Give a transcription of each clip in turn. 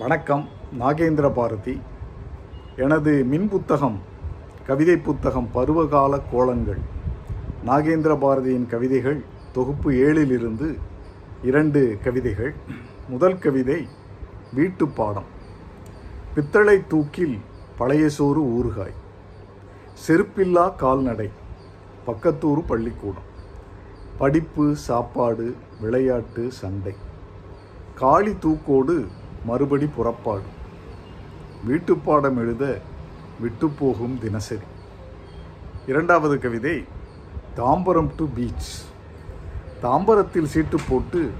வணக்கம் நாகேந்திர பாரதி. எனது மின் புத்தகம் கவிதை புத்தகம் பருவகால கோலங்கள். நாகேந்திர பாரதியின் கவிதைகள் தொகுப்பு ஏழிலிருந்து இரண்டு கவிதைகள். முதல் கவிதை வீட்டுப்பாடம். பித்தளை தூக்கில் பழைய சோறு ஊறுகாய். செருப்பில்லா கால்நடை பக்கத்தூர் பள்ளிக்கூடம். படிப்பு சாப்பாடு விளையாட்டு சண்டை. காளி தூக்கோடு மறுபடி புறப்பாடு வீட்டுப்பாடம் எழுத விட்டுப்போகும் தினசரி. இரண்டாவது கவிதை தாம்பரம் டு பீச் தாம்பரத்தில் சீட்டு போட்டு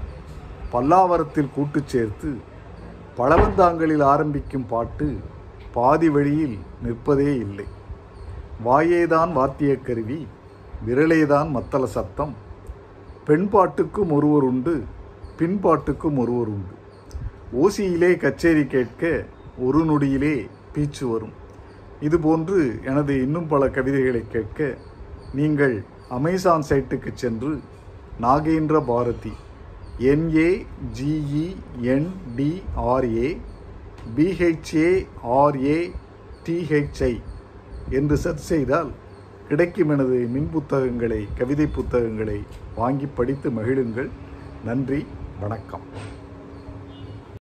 பல்லாவரத்தில் கூட்டு சேர்த்து பழவந்தாங்களில் ஆரம்பிக்கும் பாட்டு பாதி வழியில் நிற்பதே இல்லை. வாயேதான் வாத்தியக் கருவி விரலேதான் மத்தள சத்தம். பெண் பாட்டுக்கும் ஒருவர் உண்டு பின்பாட்டுக்கும் ஒருவர் உண்டு. ஓசியிலே கச்சேரி கேட்க ஒரு நொடியிலே பீச்சு வரும். இதுபோன்று எனது இன்னும் பல கவிதைகளை கேட்க நீங்கள் அமேசான் சைட்டுக்கு சென்று Nagendra Bharathi N A G E N D R A B H A R A T H I என்று சர்ச் செய்தால் கிடைக்கும் எனது மின் புத்தகங்களை கவிதை புத்தகங்களை வாங்கி படித்து மகிழுங்கள். நன்றி வணக்கம்.